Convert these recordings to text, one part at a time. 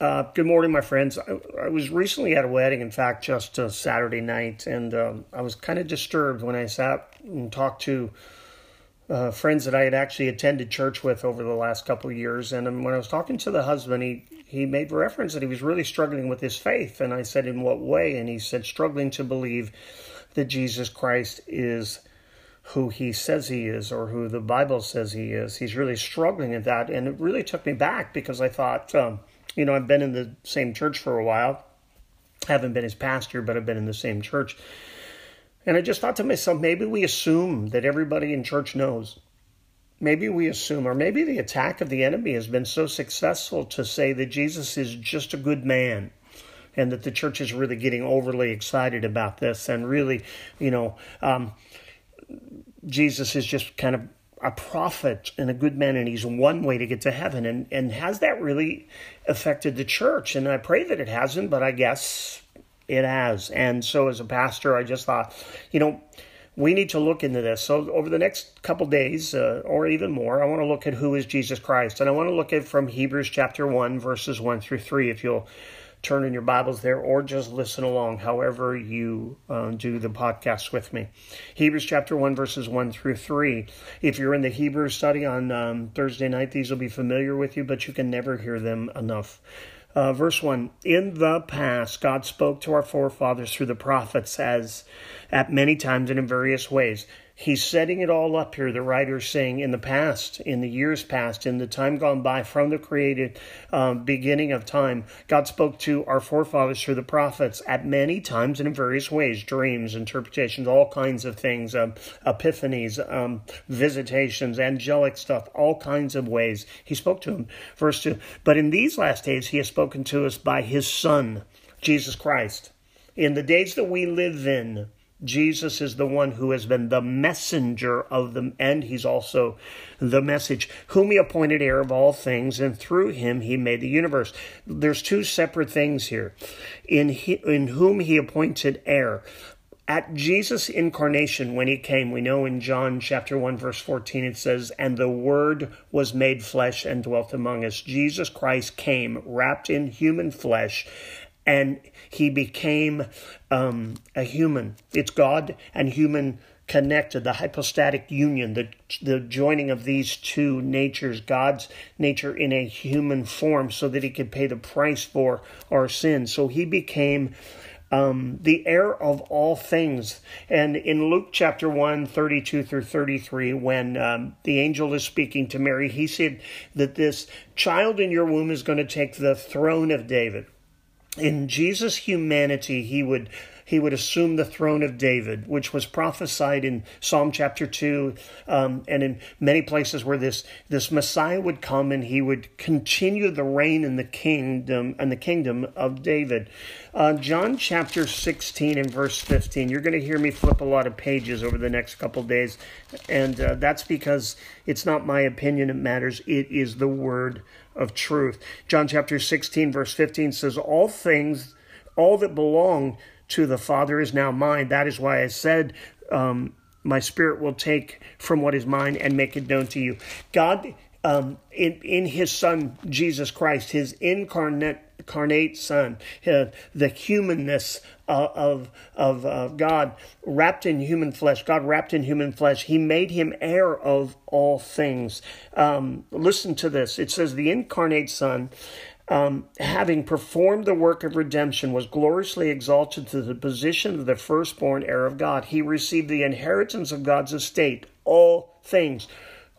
Uh, good morning, my friends. I, I, was recently at a wedding, in fact, just uh, Saturday night, and um, I was kind of disturbed when I sat and talked to uh, friends that I had actually attended church with over the last couple of years. And um, when I was talking to the husband, he, he made reference that he was really struggling with his faith. And I said, In what way? And he said, Struggling to believe that Jesus Christ is who he says he is or who the Bible says he is. He's really struggling at that. And it really took me back because I thought, um, you know, I've been in the same church for a while. Haven't been his pastor, but I've been in the same church. And I just thought to myself, maybe we assume that everybody in church knows. Maybe we assume, or maybe the attack of the enemy has been so successful to say that Jesus is just a good man and that the church is really getting overly excited about this and really, you know, um, Jesus is just kind of a prophet and a good man, and he's one way to get to heaven. And, and has that really affected the church? And I pray that it hasn't, but I guess it has. And so, as a pastor, I just thought, you know, we need to look into this. So, over the next couple days, uh, or even more, I want to look at who is Jesus Christ. And I want to look at from Hebrews chapter 1, verses 1 through 3, if you'll turn in your Bibles there or just listen along, however you uh, do the podcast with me. Hebrews chapter 1, verses 1 through 3. If you're in the Hebrew study on um, Thursday night, these will be familiar with you, but you can never hear them enough. Uh, verse 1 In the past, God spoke to our forefathers through the prophets as at many times and in various ways he's setting it all up here. The writer's saying, in the past, in the years past, in the time gone by, from the created um, beginning of time, God spoke to our forefathers through the prophets at many times and in various ways dreams, interpretations, all kinds of things, um, epiphanies, um, visitations, angelic stuff, all kinds of ways. He spoke to him. Verse 2 But in these last days, he has spoken to us by his Son, Jesus Christ. In the days that we live in, Jesus is the one who has been the messenger of them, and he's also the message, whom he appointed heir of all things, and through him he made the universe. There's two separate things here. In, he, in whom he appointed heir. At Jesus' incarnation, when he came, we know in John chapter 1, verse 14, it says, And the Word was made flesh and dwelt among us. Jesus Christ came wrapped in human flesh and he became um, a human. It's God and human connected, the hypostatic union, the, the joining of these two natures, God's nature in a human form, so that he could pay the price for our sins. So he became um, the heir of all things. And in Luke chapter 1, 32 through 33, when um, the angel is speaking to Mary, he said that this child in your womb is going to take the throne of David in Jesus' humanity, he would he would assume the throne of David, which was prophesied in Psalm chapter 2 um, and in many places where this, this Messiah would come and he would continue the reign in the kingdom and the kingdom of David. Uh, John chapter 16 and verse 15. You're going to hear me flip a lot of pages over the next couple days, and uh, that's because it's not my opinion that matters, it is the word of truth. John chapter 16, verse 15 says, All things, all that belong to the Father is now mine. That is why I said, um, My spirit will take from what is mine and make it known to you. God, um, in, in his Son, Jesus Christ, his incarnate incarnate Son, uh, the humanness uh, of of uh, God wrapped in human flesh. God wrapped in human flesh. He made him heir of all things. Um, listen to this. It says the incarnate Son. Um, having performed the work of redemption, was gloriously exalted to the position of the firstborn heir of God. He received the inheritance of God's estate, all things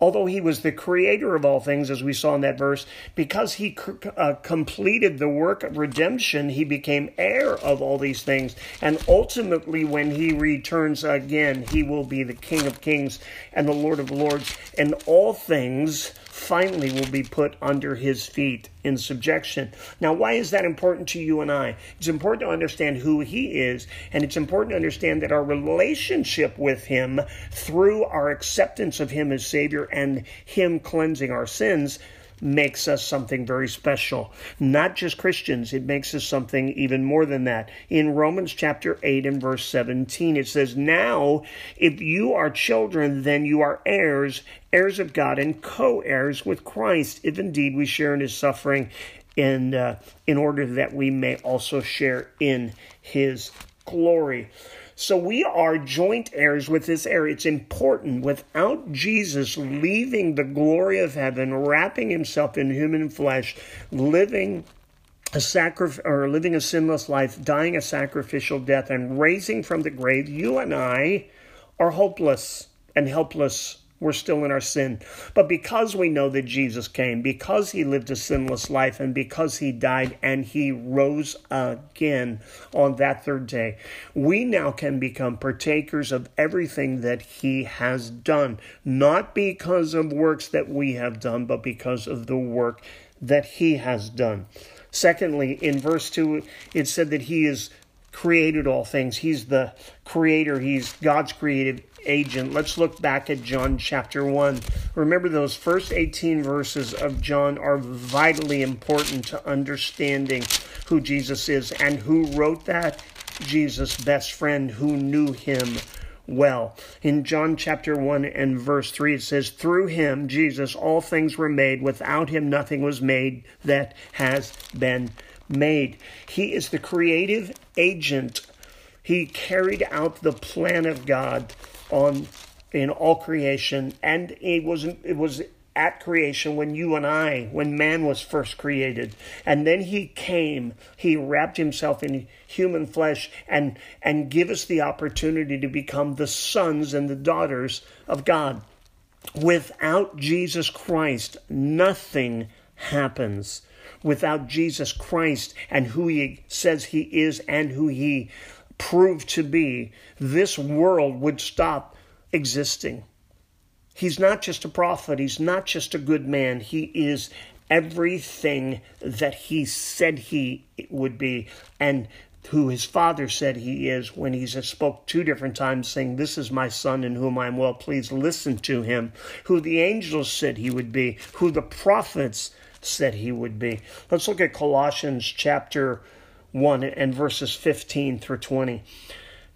although he was the creator of all things, as we saw in that verse, because he uh, completed the work of redemption, he became heir of all these things. And ultimately, when he returns again, he will be the King of kings and the Lord of lords, and all things finally will be put under his feet in subjection. Now, why is that important to you and I? It's important to understand who he is, and it's important to understand that our relationship with him through our acceptance of him as Savior and him cleansing our sins makes us something very special. Not just Christians, it makes us something even more than that. In Romans chapter 8 and verse 17, it says, Now, if you are children, then you are heirs, heirs of God, and co heirs with Christ, if indeed we share in his suffering in, uh, in order that we may also share in his glory. So we are joint heirs with this heir. It's important. Without Jesus leaving the glory of heaven, wrapping himself in human flesh, living a sacrifice or living a sinless life, dying a sacrificial death, and raising from the grave, you and I are hopeless and helpless we're still in our sin. But because we know that Jesus came, because he lived a sinless life, and because he died and he rose again on that third day, we now can become partakers of everything that he has done, not because of works that we have done, but because of the work that he has done. Secondly, in verse 2, it said that he is created all things. He's the creator, he's God's creative agent. Let's look back at John chapter 1. Remember, those first 18 verses of John are vitally important to understanding who Jesus is and who wrote that. Jesus' best friend who knew him well. In John chapter 1 and verse 3, it says, Through him, Jesus, all things were made. Without him, nothing was made that has been made. He is the creative agent. He carried out the plan of God on in all creation, and it was it was at creation when you and I, when man was first created, and then he came, he wrapped himself in human flesh and and give us the opportunity to become the sons and the daughters of God. Without Jesus Christ, nothing happens. Without Jesus Christ and who he says he is and who he proved to be, this world would stop existing. He's not just a prophet, he's not just a good man, he is everything that he said he would be and who his father said he is when he spoke two different times saying this is my son in whom i am well pleased. Listen to him. Who the angels said he would be. Who the prophets said he would be. Let's look at colossians chapter 1 and verses 15 through 20.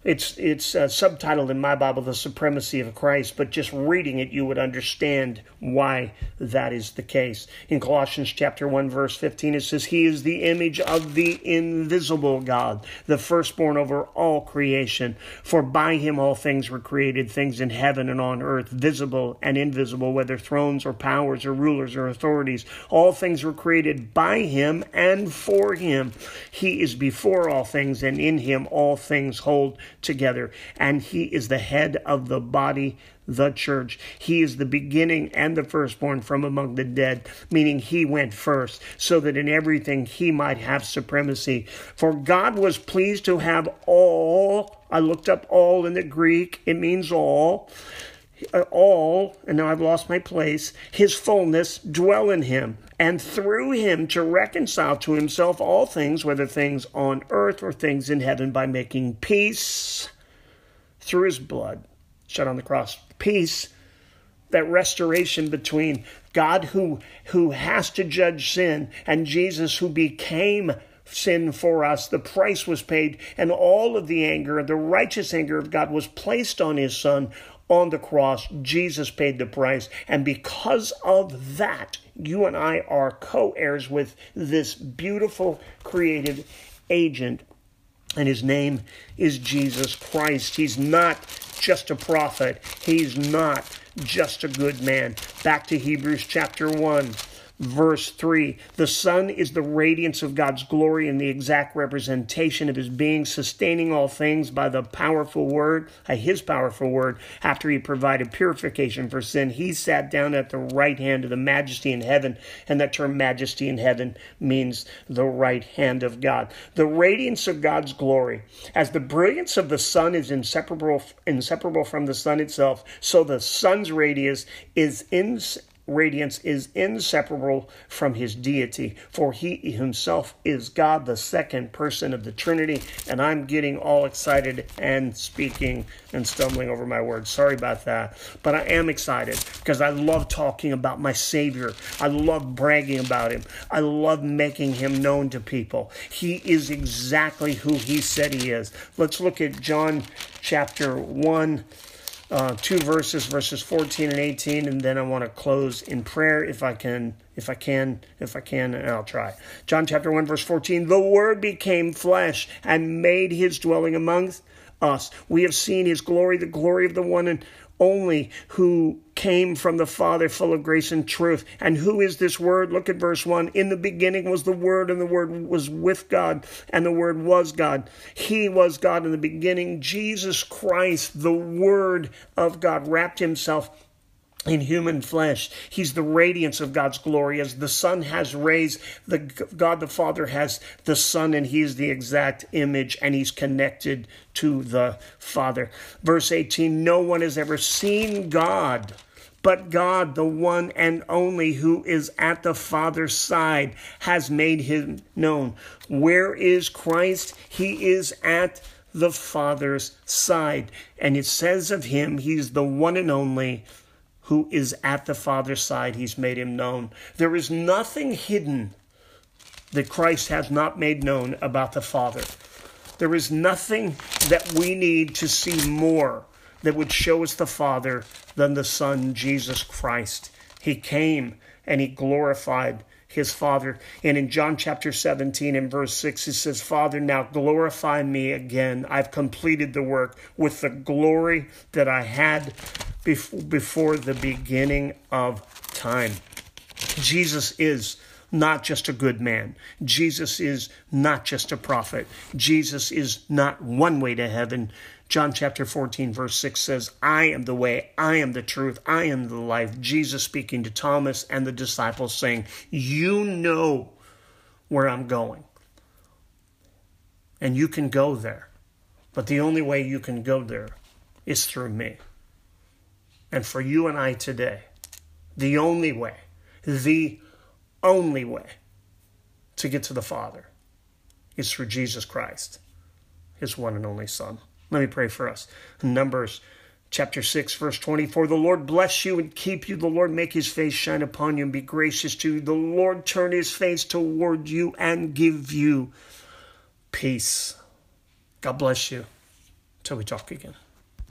It's it's uh, subtitled in my Bible "The Supremacy of Christ," but just reading it, you would understand why that is the case. In Colossians chapter one, verse fifteen, it says, "He is the image of the invisible God, the firstborn over all creation. For by him all things were created, things in heaven and on earth, visible and invisible, whether thrones or powers or rulers or authorities. All things were created by him and for him. He is before all things, and in him all things hold." Together, and he is the head of the body, the church. He is the beginning and the firstborn from among the dead, meaning he went first, so that in everything he might have supremacy. For God was pleased to have all, I looked up all in the Greek, it means all Uh, all, and now I've lost my place, his fullness dwell in him, and through him to reconcile to himself all things, whether things on earth or things in heaven, by making peace through his blood shed on the cross. Peace, that restoration between God who, who has to judge sin and Jesus who became sin for us. The price was paid, and all of the anger, the righteous anger of God, was placed on his son on the cross. Jesus paid the price. And because of that, you and I are co heirs with this beautiful creative agent. And his name is Jesus Christ. He's not just a prophet, he's not just a good man. Back to Hebrews chapter 1 verse 3 the Son is the radiance of God's glory and the exact representation of his being, sustaining all things by the powerful word, his powerful word. After he provided purification for sin, he sat down at the right hand of the majesty in heaven, and that term majesty in heaven means the right hand of God. The radiance of God's glory, as the brilliance of the sun is inseparable, inseparable from the sun itself, so the Son's radius is in radiance is inseparable from his deity, for he himself is God, the second person of the Trinity. And I'm getting all excited and speaking and stumbling over my words. Sorry about that. But I am excited because I love talking about my Savior. I love bragging about him. I love making him known to people. He is exactly who he said he is. Let's look at John chapter 1 uh, two verses, verses 14 and 18, and then I want to close in prayer if I can, if I can, if I can, and I'll try. John chapter 1, verse 14 The Word became flesh and made his dwelling amongst us. We have seen his glory, the glory of the one and only who came from the Father, full of grace and truth. And who is this Word? Look at verse 1. In the beginning was the Word, and the Word was with God, and the Word was God. He was God in the beginning. Jesus Christ, the Word of God, wrapped himself in human flesh. He's the radiance of God's glory. As the sun has rays, the God the Father has the Son, and He is the exact image, and He's connected to the Father. Verse 18 No one has ever seen God. But God, the one and only who is at the Father's side, has made him known. Where is Christ? He is at the Father's side. And it says of him, he's the one and only who is at the Father's side. He's made him known. There is nothing hidden that Christ has not made known about the Father. There is nothing that we need to see more that would show us the Father than the Son, Jesus Christ. He came and he glorified his Father. And in John chapter 17 and verse 6, he says, Father, now glorify me again. I've completed the work with the glory that I had before the beginning of time. Jesus is not just a good man. Jesus is not just a prophet. Jesus is not one way to heaven. John chapter 14, verse 6 says, I am the way, I am the truth, I am the life. Jesus speaking to Thomas and the disciples, saying, You know where I'm going. And you can go there. But the only way you can go there is through me. And for you and I today, the only way, the only way to get to the Father is through Jesus Christ, his one and only Son. Let me pray for us. Numbers chapter 6, verse 24. The Lord bless you and keep you. The Lord make his face shine upon you and be gracious to you. The Lord turn his face toward you and give you peace. God bless you. Till we talk again.